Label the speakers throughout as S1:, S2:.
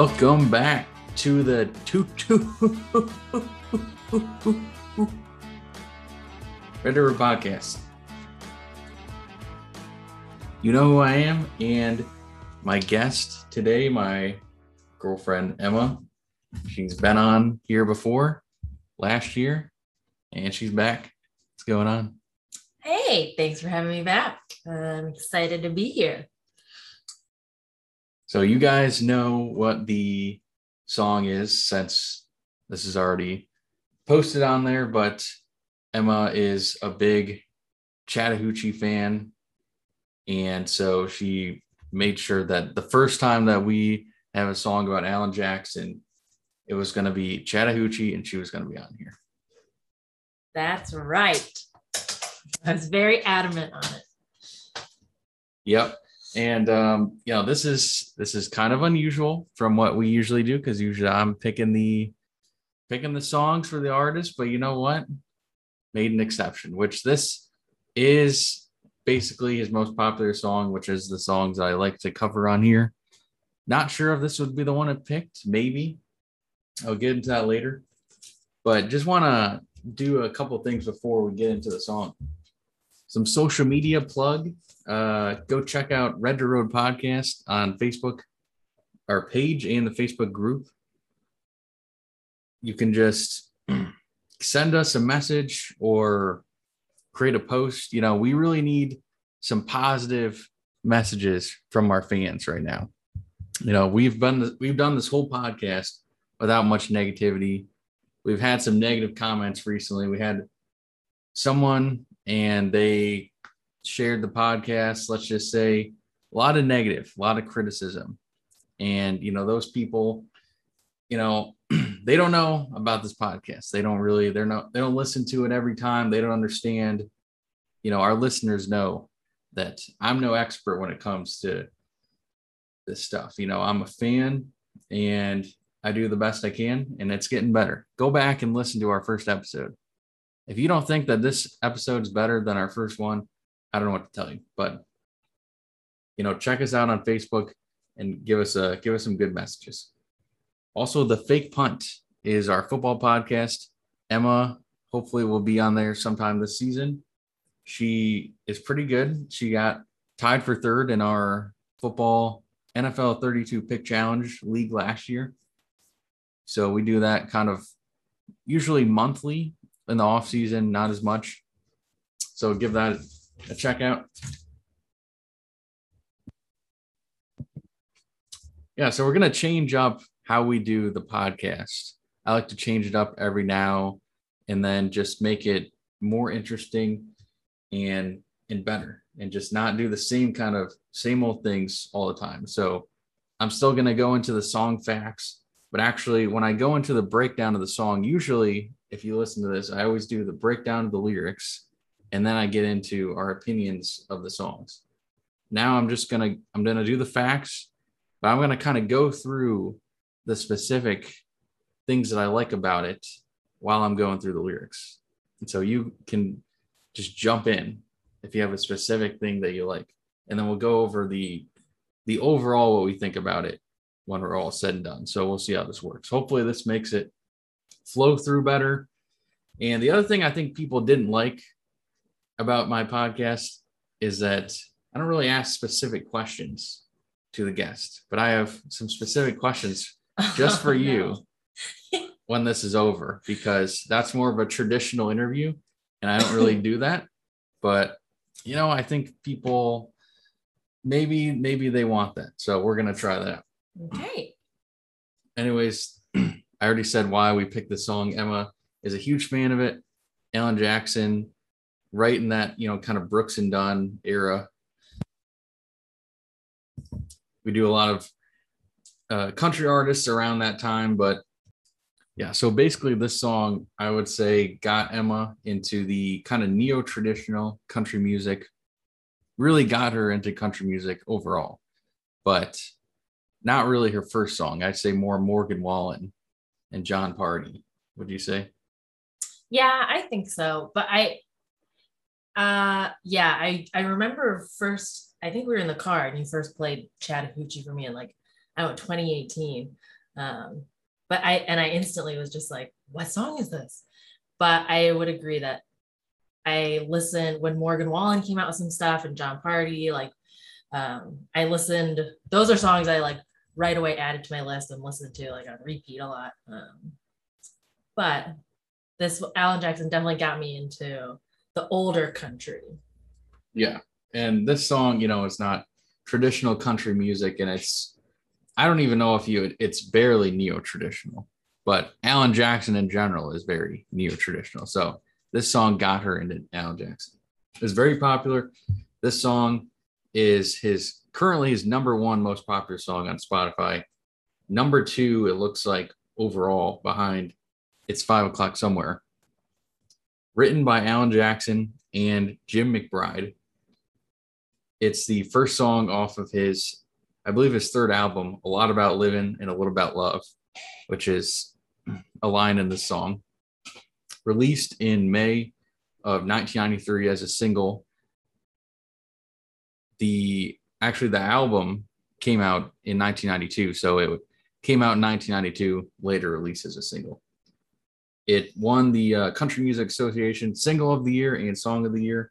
S1: Welcome back to the two two Red River Podcast. You know who I am, and my guest today, my girlfriend Emma. She's been on here before last year, and she's back. What's going on?
S2: Hey, thanks for having me back. I'm excited to be here.
S1: So you guys know what the song is since this is already posted on there, but Emma is a big Chattahoochee fan. And so she made sure that the first time that we have a song about Alan Jackson, it was going to be Chattahoochee and she was going to be on here.
S2: That's right. I was very adamant on it.
S1: Yep and um, you know this is this is kind of unusual from what we usually do because usually I'm picking the picking the songs for the artist, but you know what? Made an exception, which this is basically his most popular song, which is the songs I like to cover on here. Not sure if this would be the one I picked, maybe. I'll get into that later. But just want to do a couple things before we get into the song. Some social media plug uh, go check out Red Dirt Road Podcast on Facebook, our page and the Facebook group. You can just send us a message or create a post. You know, we really need some positive messages from our fans right now. You know, we've been we've done this whole podcast without much negativity. We've had some negative comments recently. We had someone and they shared the podcast, let's just say a lot of negative, a lot of criticism. And, you know, those people, you know, they don't know about this podcast. They don't really, they're not, they don't listen to it every time. They don't understand. You know, our listeners know that I'm no expert when it comes to this stuff. You know, I'm a fan and I do the best I can and it's getting better. Go back and listen to our first episode. If you don't think that this episode is better than our first one, I don't know what to tell you, but you know, check us out on Facebook and give us a give us some good messages. Also, the fake punt is our football podcast. Emma hopefully will be on there sometime this season. She is pretty good. She got tied for third in our football NFL 32 pick challenge league last year. So we do that kind of usually monthly in the off season, not as much. So give that a checkout. Yeah, so we're gonna change up how we do the podcast. I like to change it up every now and then just make it more interesting and and better and just not do the same kind of same old things all the time. So I'm still going to go into the song facts, but actually when I go into the breakdown of the song, usually if you listen to this, I always do the breakdown of the lyrics and then I get into our opinions of the songs. Now I'm just gonna I'm gonna do the facts, but I'm gonna kind of go through the specific things that I like about it while I'm going through the lyrics. And so you can just jump in if you have a specific thing that you like. And then we'll go over the the overall what we think about it when we're all said and done. So we'll see how this works. Hopefully this makes it flow through better. And the other thing I think people didn't like about my podcast is that I don't really ask specific questions to the guest, but I have some specific questions just for oh, you when this is over because that's more of a traditional interview and I don't really do that. But you know, I think people maybe maybe they want that. So we're going to try that.
S2: Okay.
S1: Anyways, I already said why we picked the song. Emma is a huge fan of it. Alan Jackson right in that you know kind of Brooks and Dunn era. We do a lot of uh, country artists around that time, but yeah. So basically, this song I would say got Emma into the kind of neo traditional country music. Really got her into country music overall, but not really her first song. I'd say more Morgan Wallen and Jon Pardi. Would you say?
S2: Yeah, I think so. But I uh, yeah, I I remember first. I think we were in the car and you first played Chattahoochee for me, and like I went 2018. Um, but I and I instantly was just like, what song is this? But I would agree that I listened when Morgan Wallen came out with some stuff and Jon Pardi. like um, I listened, those are songs I like right away added to my list and listened to like on repeat a lot. Um, but this Alan Jackson definitely got me into the older country.
S1: Yeah. And this song, you know, it's not traditional country music and it's I don't even know if you it's barely neo-traditional, but Alan Jackson in general is very neo-traditional. So this song got her into Alan Jackson. It's very popular. This song is his currently his number one most popular song on Spotify. Number two, it looks like overall behind It's Five O'Clock Somewhere. Written by Alan Jackson and Jim McBride. It's the first song off of his I believe his third album, A Lot About Living and a Little About Love, which is a line in the song. Released in May of 1993 as a single. The actually the album came out in 1992, so it came out in 1992, later released as a single. It won the uh, Country Music Association Single of the Year and Song of the Year.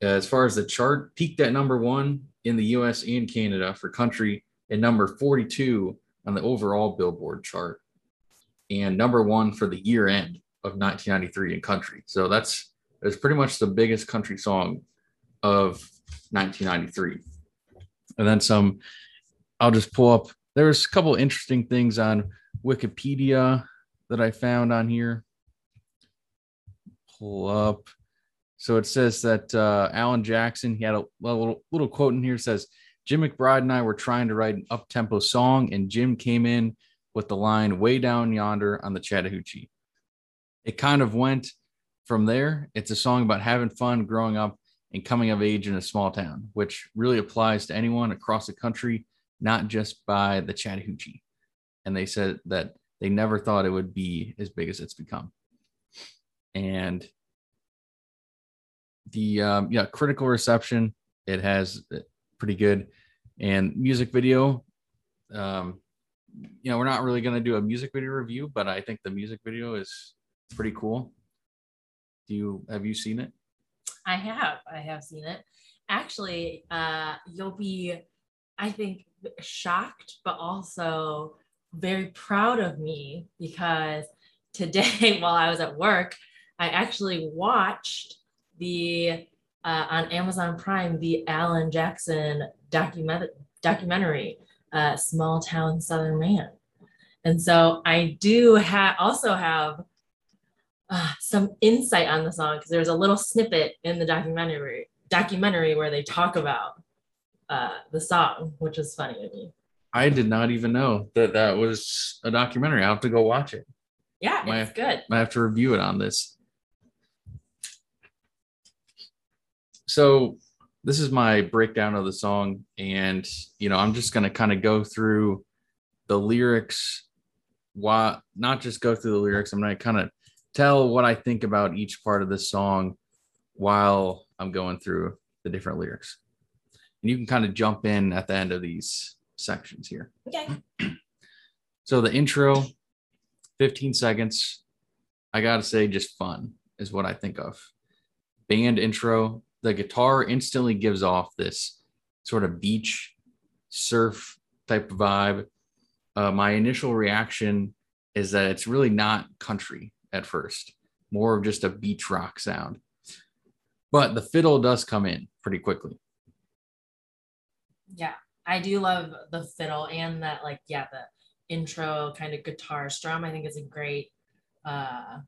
S1: As far as the chart, peaked at number one in the US and Canada for country and number 42 on the overall Billboard chart and number one for the year end of 1993 in country. So that's that's pretty much the biggest country song of 1993. And then some, I'll just pull up. There's a couple interesting things on Wikipedia that I found on here. Pull up. So it says that uh, Alan Jackson, he had a little, little quote in here says, Jim McBride and I were trying to write an up tempo song, and Jim came in with the line way down yonder on the Chattahoochee. It kind of went from there. It's a song about having fun growing up and coming of age in a small town, which really applies to anyone across the country, not just by the Chattahoochee. And they said that they never thought it would be as big as it's become. And the um, yeah critical reception it has uh, pretty good. And music video um, you know we're not really going to do a music video review but i think the music video is pretty cool. Do you have you seen it?
S2: I have i have seen it. Actually uh you'll be i think shocked but also very proud of me because today while i was at work i actually watched the uh, on Amazon Prime the Alan Jackson document documentary, uh, "Small Town Southern Man," and so I do have also have uh, some insight on the song because there's a little snippet in the documentary documentary where they talk about uh, the song, which is funny to me.
S1: I did not even know that that was a documentary. I have to go watch it.
S2: Yeah, might, it's good.
S1: I have to review it on this. so this is my breakdown of the song and you know i'm just going to kind of go through the lyrics why not just go through the lyrics i'm going to kind of tell what i think about each part of the song while i'm going through the different lyrics and you can kind of jump in at the end of these sections here
S2: okay
S1: so the intro 15 seconds i gotta say just fun is what i think of band intro the guitar instantly gives off this sort of beach surf type of vibe. Uh, my initial reaction is that it's really not country at first, more of just a beach rock sound. But the fiddle does come in pretty quickly.
S2: Yeah, I do love the fiddle and that, like, yeah, the intro kind of guitar strum. I think is a great, uh,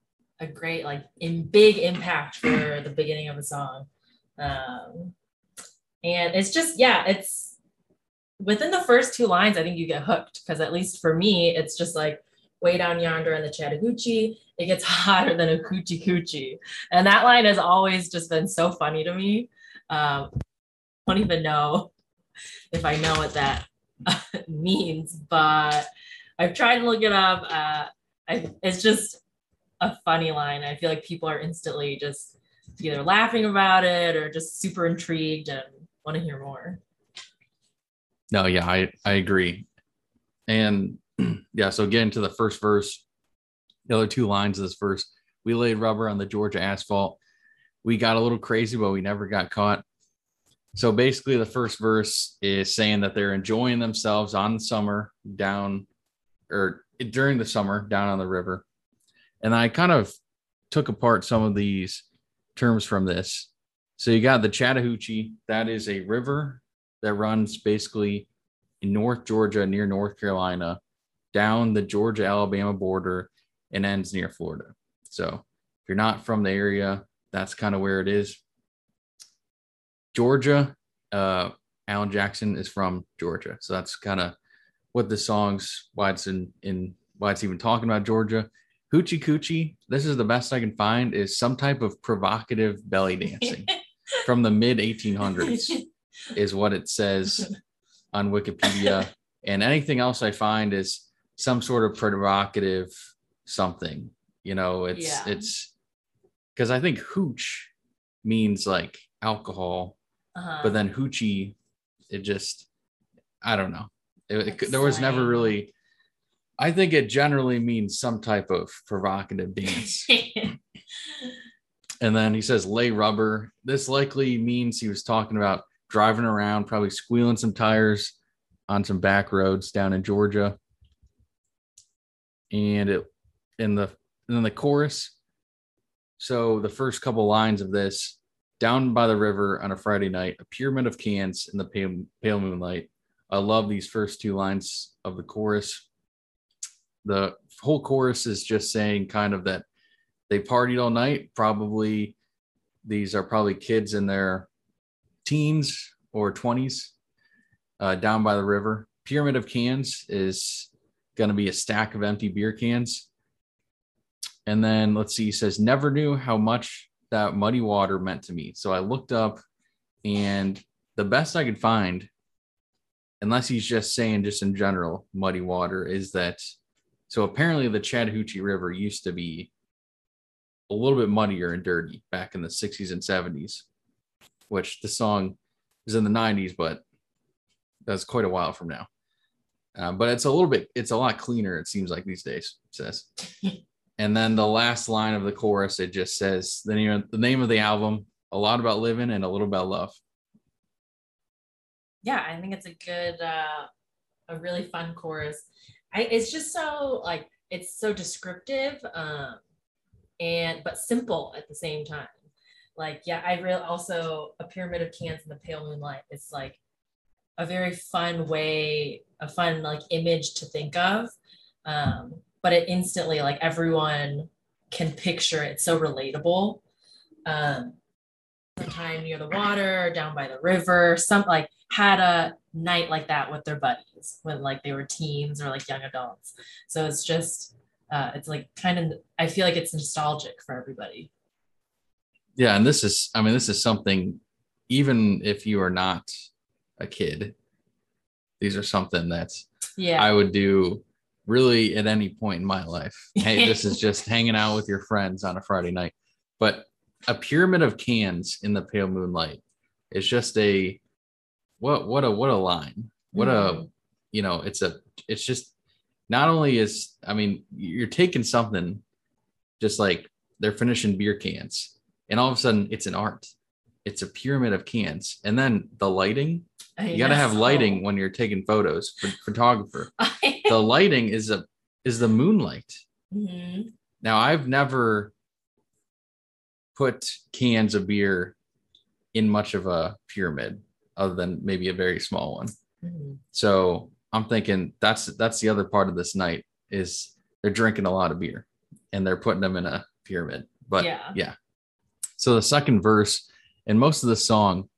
S2: a great like in big impact for the beginning of a song. Um, and it's just, yeah, it's within the first two lines, I think you get hooked because at least for me, it's just like way down yonder in the Chattahoochee, it gets hotter than a coochie coochie. And that line has always just been so funny to me. Um, don't even know if I know what that means, but I've tried to look it up. Uh, I, it's just a funny line. I feel like people are instantly just either laughing about it or just super intrigued and want to hear more.
S1: No, yeah, I I agree. And yeah, so getting to the first verse, the other two lines of this verse, we laid rubber on the Georgia asphalt. We got a little crazy, but we never got caught. So basically, the first verse is saying that they're enjoying themselves on the summer down or during the summer down on the river. And I kind of took apart some of these terms from this. So you got the Chattahoochee, that is a river that runs basically in North Georgia near North Carolina, down the Georgia Alabama border, and ends near Florida. So if you're not from the area, that's kind of where it is. Georgia, uh, Alan Jackson is from Georgia. So that's kind of what the song's why it's in, in why it's even talking about Georgia. Hoochie Coochie, this is the best I can find, is some type of provocative belly dancing from the mid 1800s, is what it says on Wikipedia. And anything else I find is some sort of provocative something. You know, it's
S2: Yeah.
S1: it's because I think hooch means like alcohol,
S2: Uh-huh.
S1: but then hoochie, it just I don't know. It, it there was never really. I think it generally means some type of provocative dance. and then he says lay rubber. This likely means he was talking about driving around, probably squealing some tires on some back roads down in Georgia. And it in the and then the chorus. So the first couple lines of this, down by the river on a Friday night, a pyramid of cans in the pale, pale moonlight. I love these first two lines of the chorus. The whole chorus is just saying kind of that they partied all night. Probably these are probably kids in their teens or 20s uh, down by the river. Pyramid of cans is going to be a stack of empty beer cans. And then let's see, he says, never knew how much that muddy water meant to me. So I looked up and the best I could find, unless he's just saying just in general, muddy water, is that so apparently the Chattahoochee River used to be a little bit muddier and dirty back in the 60s and 70s, which the song is in the 90s, but that's quite a while from now. Uh, but it's a little bit, it's a lot cleaner, it seems like these days, says. and then the last line of the chorus, it just says the name, the name of the album, a lot about living and a little about love.
S2: yeah, I think it's a good, uh, a really fun chorus. I, it's just so like it's so descriptive, um, and but simple at the same time. Like, yeah, I real also a pyramid of cans in the pale moonlight. It's like a very fun way, a fun like image to think of. Um, but it instantly like everyone can picture it. It's so relatable. Um, sometime near the water, down by the river, some like had a night like that with their buddies when like they were teens or like young adults. So it's just uh it's like kind of I feel like it's nostalgic for everybody.
S1: Yeah, and this is I mean this is something even if you are not a kid, these are something that's
S2: Yeah.
S1: I would do really at any point in my life. Hey, this is just hanging out with your friends on a Friday night. But a pyramid of cans in the pale moonlight is just a what what a what a line. What a
S2: Mhm.
S1: you know, it's a it's just not only is I mean, you're taking something just like they're finishing beer cans, and all of a sudden it's an art. It's a pyramid of cans. And then the lighting,
S2: I
S1: you gotta have lighting when you're taking photos for photographer the lighting is a is the moonlight.
S2: Mhm.
S1: Now I've never put cans of beer in much of a pyramid other than maybe a very small one.
S2: Mhm.
S1: So I'm thinking that's that's the other part of this night is they're drinking a lot of beer and they're putting them in a pyramid. But
S2: Yeah.
S1: yeah. So the second verse and most of the song,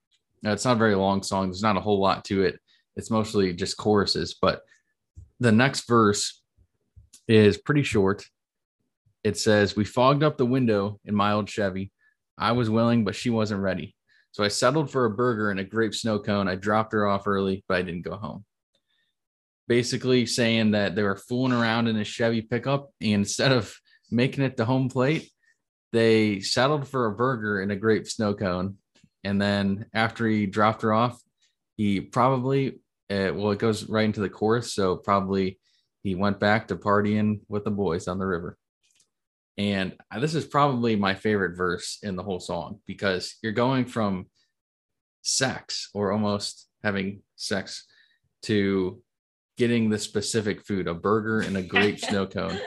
S1: now it's not a very long song. There's not a whole lot to it. It's mostly just choruses, but the next verse is pretty short. It says, We fogged up the window in my old Chevy. I was willing, but she wasn't ready. So I settled for a burger and a grape snow cone. I dropped her off early, but I didn't go home. Basically, saying that they were fooling around in a Chevy pickup, and instead of making it to home plate, they settled for a burger and a grape snow cone. And then after he dropped her off, he probably uh, well, it goes right into the chorus. So probably he went back to partying with the boys on the river. And this is probably my favorite verse in the whole song because you're going from sex or almost having sex to getting the specific food, a burger and a grape snow cone.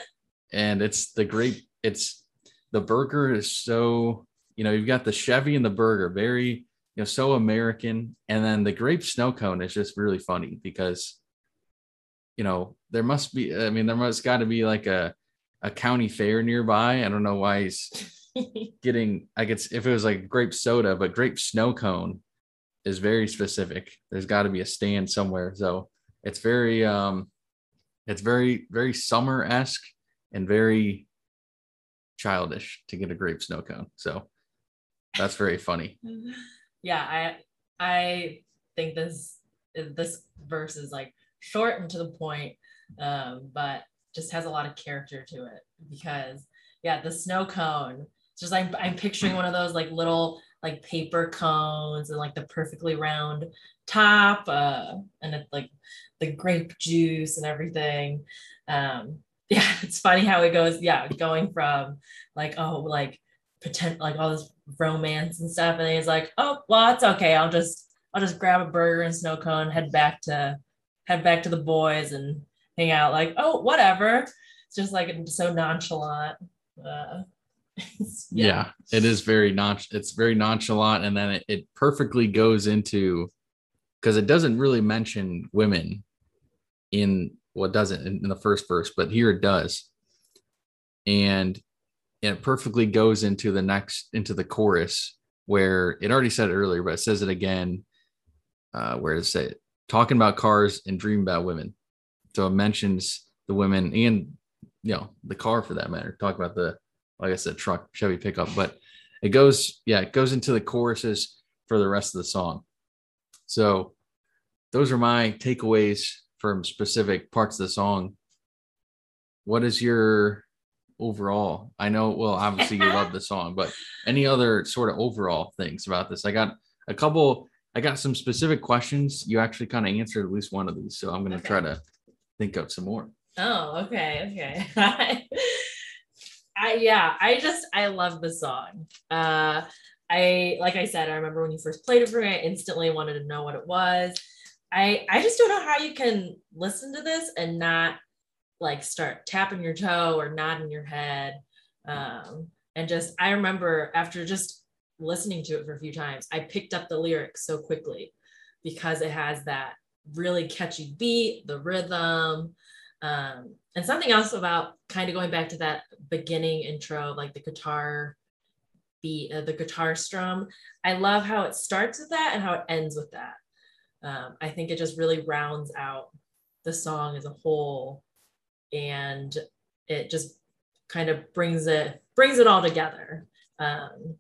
S1: And it's the grape, it's the burger is so, you know, you've got the Chevy and the burger, very, you know, so American. And then the grape snow cone is just really funny because, you know, there must be, I mean, there must got to be like a, a county fair nearby. I don't know why he's getting, I guess if it was like grape soda, but grape snow cone is very specific. There's got to be a stand somewhere. So it's very, um, it's very, very summer esque and very childish to get a grape snow cone. So that's very funny.
S2: Yeah, I I think this this verse is like short and to the point, um, but just has a lot of character to it because yeah, the snow cone. It's just like I'm picturing one of those like little like paper cones and like the perfectly round top, uh, and it, like the grape juice and everything. Um, yeah, it's funny how it goes. Yeah, going from like oh like pretend like all this romance and stuff, and he's like, oh well, it's okay. I'll just I'll just grab a burger and snow cone, head back to head back to the boys and hang out. Like oh whatever. It's just like so nonchalant. Uh,
S1: yeah. yeah. it is very non it's very nonchalant and then it, it perfectly goes into because it doesn't really mention women in well, doesn't in, in the first verse, but here it does. And it perfectly goes into the next into the chorus where it already said it earlier, but it says it again. Uh, where it say it? talking about cars and dream about women. So it mentions the women and you know the car for that matter. Talk about the like I said, truck Chevy pickup, but it goes yeah it goes into the choruses for the rest of the song. So those are my takeaways from specific parts of the song. What is your overall? I know, well, obviously you love the song, but any other sort of overall things about this? I got a couple, I got some specific questions. You actually kind of answered at least one of these. So I'm going to okay. try to think of some more.
S2: Oh, okay. Okay. I, yeah, I just, I love the song. Uh, I, like I said, I remember when you first played it for me, I instantly wanted to know what it was. I I just don't know how you can listen to this and not like start tapping your toe or nodding your head. Um, and just I remember after just listening to it for a few times, I picked up the lyrics so quickly because it has that really catchy beat, the rhythm, um, and something else about kind of going back to that beginning intro, like the guitar beat, uh, the guitar strum. I love how it starts with that and how it ends with that um, I think it just really rounds out the song as a whole, and it just kind of brings it brings it all together. Um,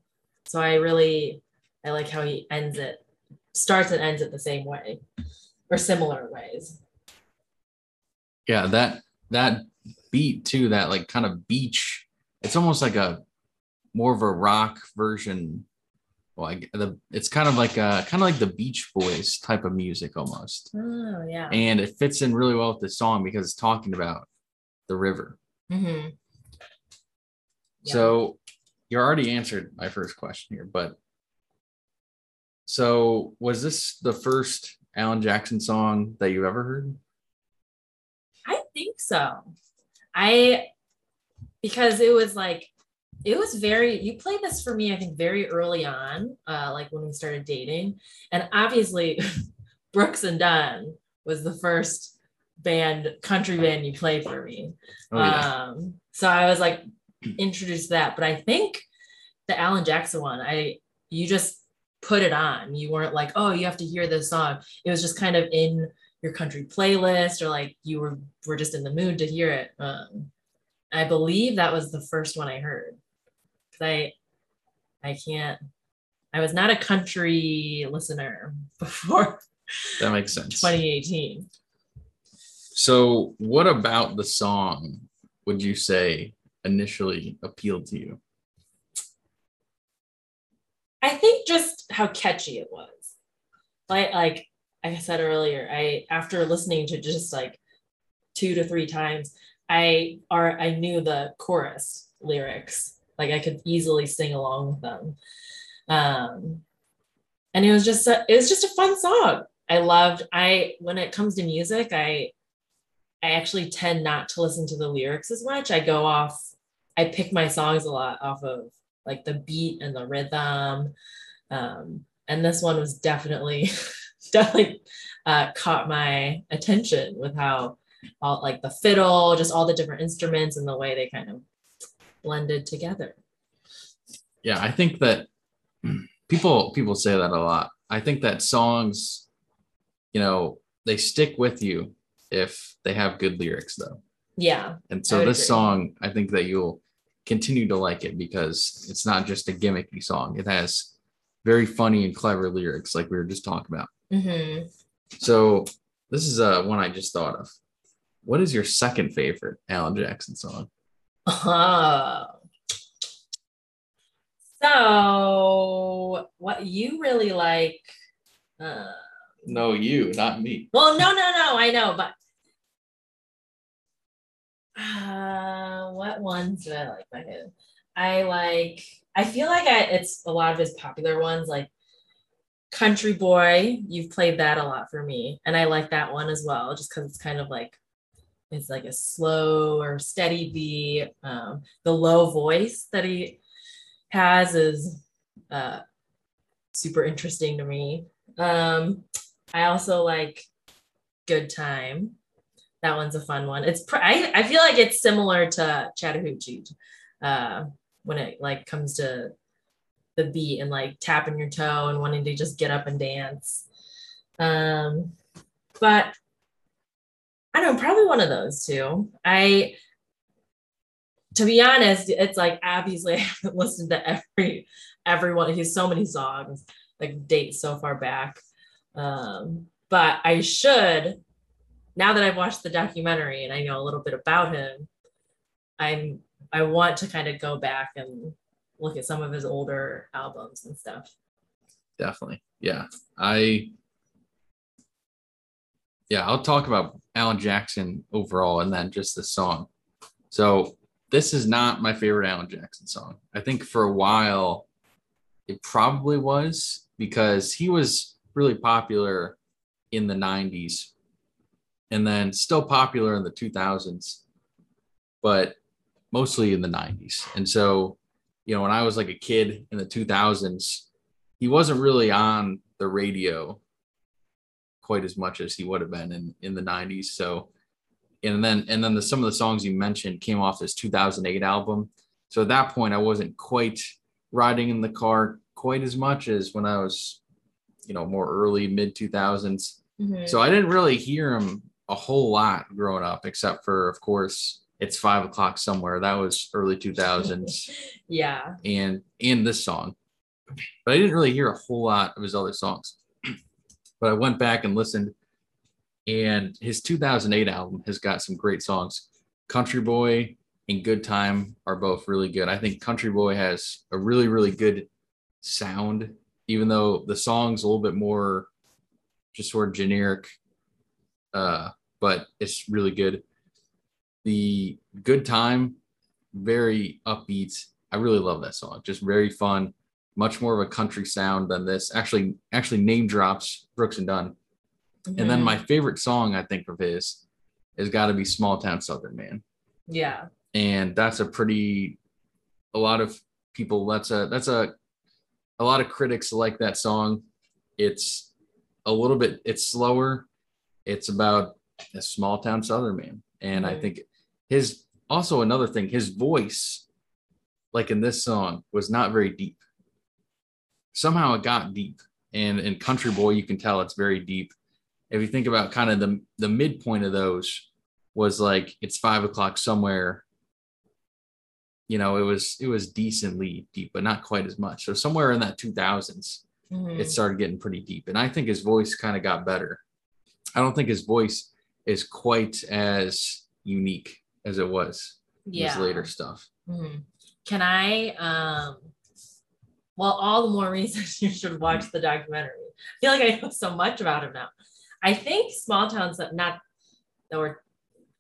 S2: so I really I like how he ends it, starts and ends it the same way, or similar ways.
S1: Yeah, that that beat too, that like kind of beach. It's almost like a more of a rock version well, I, the it's kind of like a kind of like the Beach Boys type of music almost.
S2: Oh yeah.
S1: And it fits in really well with the song because it's talking about the river.
S2: Mm-hmm.
S1: Yeah. So you already answered my first question here, but so was this the first Alan Jackson song that you ever heard?
S2: I think so. I because it was like it was very you played this for me i think very early on uh, like when we started dating and obviously brooks and dunn was the first band country band you played for me. Oh, yeah. um, so i was like introduced that but i think the alan jackson one i you just put it on. You weren't like oh you have to hear this song. It was just kind of in your country playlist or like you were were just in the mood to hear it. Um, i believe that was the first one i heard. Because I I can't I was not a country listener before
S1: that makes sense.
S2: 2018
S1: so what about the song would you say initially appealed to you
S2: i think just how catchy it was like like I said earlier, I after listening to just like two to three times, I are I knew the chorus lyrics. Like I could easily sing along with them. Um, and it was just a, it was just a fun song. I loved I when it comes to music, I I actually tend not to listen to the lyrics as much. I go off I pick my songs a lot off of like the beat and the rhythm. Um, and this one was definitely definitely uh, caught my attention with how all like the fiddle, just all the different instruments and the way they kind of blended together.
S1: Yeah, I think that people people say that a lot. I think that songs, you know, they stick with you if they have good lyrics though.
S2: Yeah.
S1: And so this agree. song, I think that you'll continue to like it because it's not just a gimmicky song. It has very funny and clever lyrics, like we were just talking about. Mm-hmm. So this is uh, one I just thought of. What is your second favorite Alan Jackson song?
S2: Uh, so what you really like?
S1: Uh, no, you, not me.
S2: Well, no, no, no. I know, but uh, what ones do I like by him? I like. I feel like I, it's a lot of his popular ones, like Country Boy. You've played that a lot for me, and I like that one as well, just because it's kind of like it's like a slow or steady beat. Um, the low voice that he has is uh, super interesting to me. Um, I also like Good Time. That one's a fun one. It's I, I feel like it's similar to Chattahoochee uh, when it like comes to the beat and like tapping your toe and wanting to just get up and dance. Um, but I don't probably one of those two. I to be honest, it's like obviously I haven't listened to every everyone. He's so many songs, like dates so far back. Um, but I should now that I've watched the documentary and I know a little bit about him, I'm I want to kind of go back and look at some of his older albums and stuff.
S1: Definitely. Yeah. I yeah, I'll talk about Alan Jackson overall and then just the song. So this is not my favorite Alan Jackson song. I think for a while it probably was because he was really popular in the 90s and then still popular in the 2000s, but mostly in the 90s. And so, you know, when I was like a kid in the 2000s, he wasn't really on the radio quite as much as he would have been in, in the 90s. So, and then and then the, some of the songs you mentioned came off this 2008 album. So at that point, I wasn't quite riding in the car quite as much as when I was, you know, more early mid 2000s. Mm-hmm. So I didn't really hear him a whole lot growing up, except for, of course, it's five o'clock somewhere. That was early 2000s.
S2: yeah.
S1: And and this song, but I didn't really hear a whole lot of his other songs. but I went back and listened, and his 2008 album has got some great songs. Country Boy and Good Time are both really good. I think Country Boy has a really really good sound, even though the song's a little bit more just sort of generic uh, but it's really good. The Good Time, very upbeat. I really love that song. Just very fun. Much more of a country sound than this. Actually, actually name drops Brooks and Dunn. Mm-hmm. And then my favorite song I think of his has got to be Small Town Southern Man.
S2: Yeah.
S1: And that's a pretty a lot of people that's a that's a a lot of critics like that song. It's a little bit it's slower it's about a small town southern man. And mm-hmm. i think his also another thing his voice like in this song was not very deep. Somehow it got deep. And in country boy you can tell it's very deep. If you think about kind of the the midpoint of those was like it's five o'clock somewhere. You know it was it was decently deep but not quite as much. So somewhere in that 2000s mm-hmm. it started getting pretty deep. And i think his voice kind of got better. I don't think his voice is quite as unique as it was yeah. his later stuff.
S2: Mm-hmm. Can I um well all the more reasons you should watch the documentary. I feel like I know so much about him now. I think Small Town, Sou- not that we're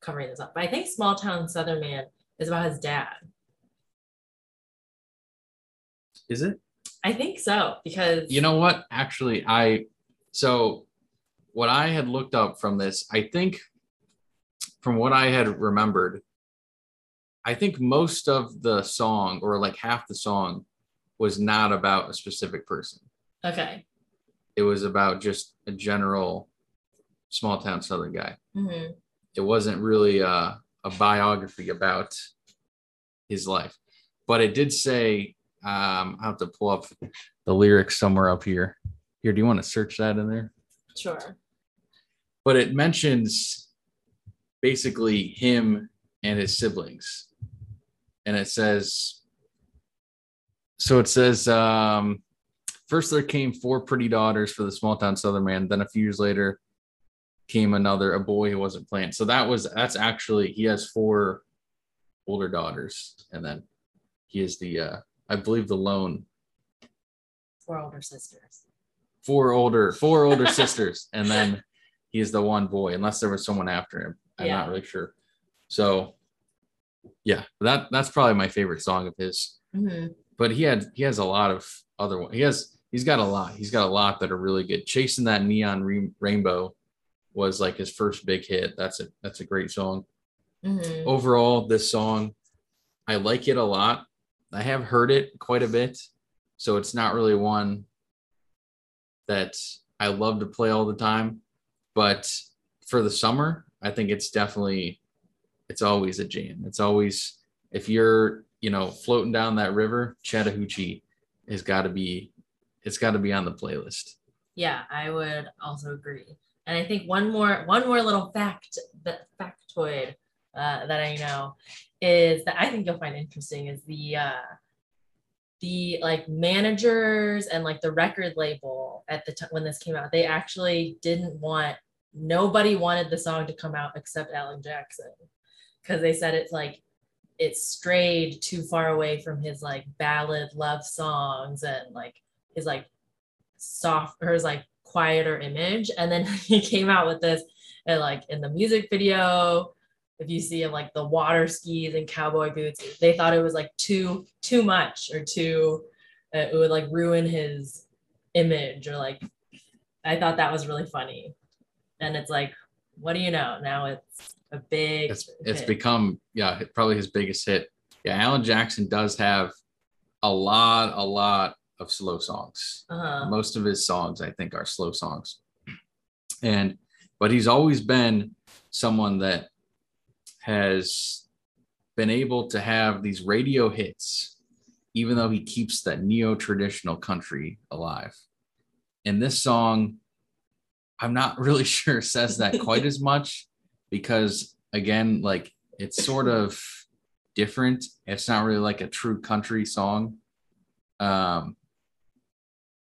S2: covering this up, but I think Small Town Southern Man is about his dad.
S1: Is it?
S2: I think so because
S1: You know what? Actually, I so what I had looked up from this, I think from what I had remembered, I think most of the song or like half the song was not about a specific person.
S2: okay.
S1: It was about just a general small town southern guy.
S2: Mhm.
S1: It wasn't really a, a biography about his life, but it did say, um, I have to pull up the lyrics somewhere up here. Here, do you want to search that in there?
S2: Sure.
S1: But it mentions basically him and his siblings. And it says so it says um first there came four pretty daughters for the small town southern man. Then a few years later came another a boy who wasn't playing. So that was that's actually he has four older daughters. And then he is the uh i believe the lone.
S2: Four older sisters.
S1: four older four older sisters. And then he's the one boy unless there was someone after him. I'm
S2: Yeah.
S1: not really sure. So yeah that that's probably my favorite song of his.
S2: Mhm.
S1: but he had he has a lot of other one he has he's got a lot he's got a lot that are really good. Chasing that neon Re- rainbow was like his first big hit. That's a that's a great song.
S2: Mhm.
S1: overall this song i like it a lot. I have heard it quite a bit so it's not really one that i love to play all the time but for the summer i think it's definitely it's always a jam it's always if you're you know floating down that river chattahoochee has got to be it's got to be on the playlist
S2: Yeah, I would also agree. And I think one more one more little fact that factoid uh, that I know is that I think you'll find interesting is the uh, the like managers and like the record label at the time when this came out, they actually didn't want nobody wanted the song to come out except Alan Jackson. Because they said it's like it strayed too far away from his like ballad love songs and like his like soft or his like quieter image. And then he came out with this and like in the music video if you see him like the water skis and cowboy boots they thought it was like too too much or too uh, it would like ruin his image or like i thought that was really funny and it's like what do you know? Now it's a big
S1: it's it's become yeah probably his biggest hit. Yeah alan jackson does have a lot a lot of slow songs.
S2: Uh-huh.
S1: most of his songs i think are slow songs. And but he's always been someone that has been able to have these radio hits even though he keeps that neo-traditional country alive. And this song i'm not really sure says that quite as much because again like it's sort of different. It's not really like a true country song. Um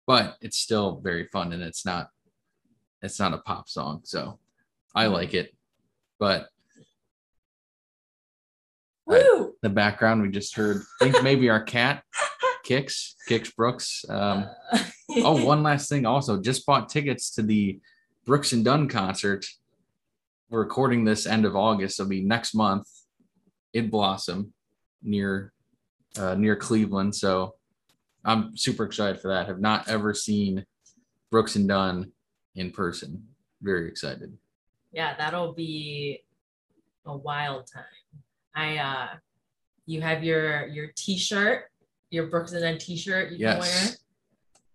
S1: but it's still very fun and it's not it's not a pop song. So i like it. But
S2: Woo!
S1: the background we just heard i think maybe our cat kicks Kix brooks um oh one last thing also just bought tickets to the brooks and dunn concert. We're recording this end of august. It'll be next month. In blossom near uh, near cleveland. So i'm super excited for that. Have not ever seen brooks and dunn in person. Very excited.
S2: Yeah that'll be a wild time. I uh you have your your t-shirt your brooks and Dunn t-shirt you can wear.
S1: Yes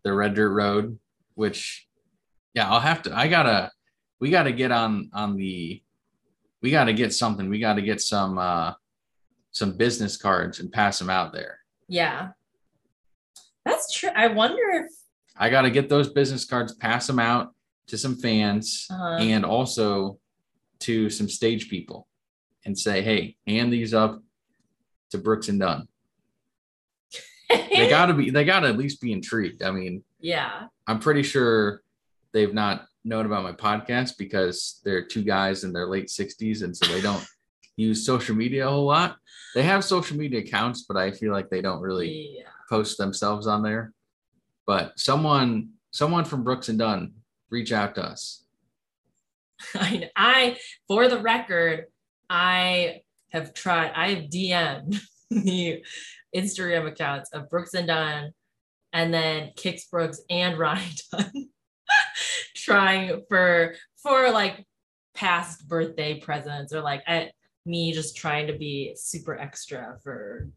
S1: the red dirt road which yeah i'll have to i gotta we gotta get on on the we gotta get something. We gotta get some uh some business cards and pass them out there.
S2: Yeah. That's true i wonder if
S1: i gotta get those business cards pass them out to some fans
S2: Uh-huh.
S1: and also to some stage people and say hey hand these up to brooks and dunn. They gotta be they gotta at least be intrigued. I mean
S2: yeah.
S1: I'm pretty sure they've not known about my podcast because they're two guys in their late 60s and so they don't use social media a whole lot. They have social media accounts, but I feel like they don't really
S2: yeah
S1: post themselves on there. But someone someone from Brooks and Dunn, reach out to us.
S2: I, I, for the record, I have tried, I have DM'd the Instagram accounts of Brooks and Dunn and then Kix Brooks and Ronnie Dunn trying for, for like past birthday presents or like I, me just trying to be super extra for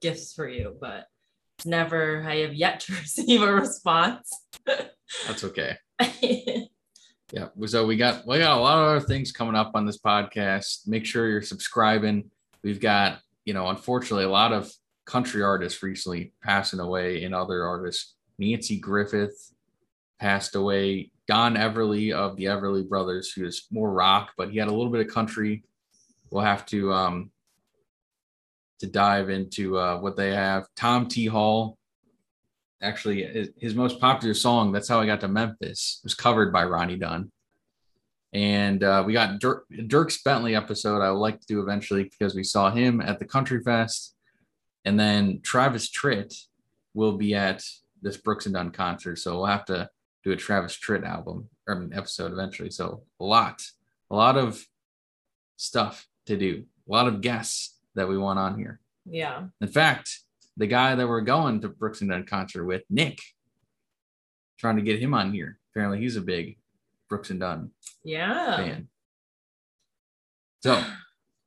S2: gifts for you, but never, I have yet to receive a response.
S1: That's okay. yeah. So we got we got a lot of other things coming up on this podcast. Make sure you're subscribing. We've got, you know, unfortunately a lot of country artists recently passing away and other artists. Nanci Griffith passed away. Don Everly of the Everly Brothers, who is more rock, but he had a little bit of country. We'll have to um to dive into uh, what they have. Tom T. Hall, actually, his most popular song, That's How I Got to Memphis, was covered by Ronnie Dunn. And uh, we got Dirk, Dierks Bentley episode I would like to do eventually because we saw him at the Country Fest. And then Travis Tritt will be at this Brooks and Dunn concert. So we'll have to do a Travis Tritt album or an episode eventually. So a lot, a lot of stuff to do, a lot of guests that we want on here.
S2: Yeah.
S1: In fact, the guy that we're going to Brooks and Dunn concert with, Nick, trying to get him on here. Apparently, he's a big Brooks and Dunn
S2: yeah.
S1: fan. So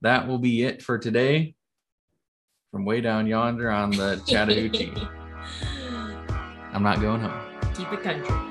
S1: that will be it for today. From way down yonder on the Chattahoochee. I'm not going home.
S2: Keep it country.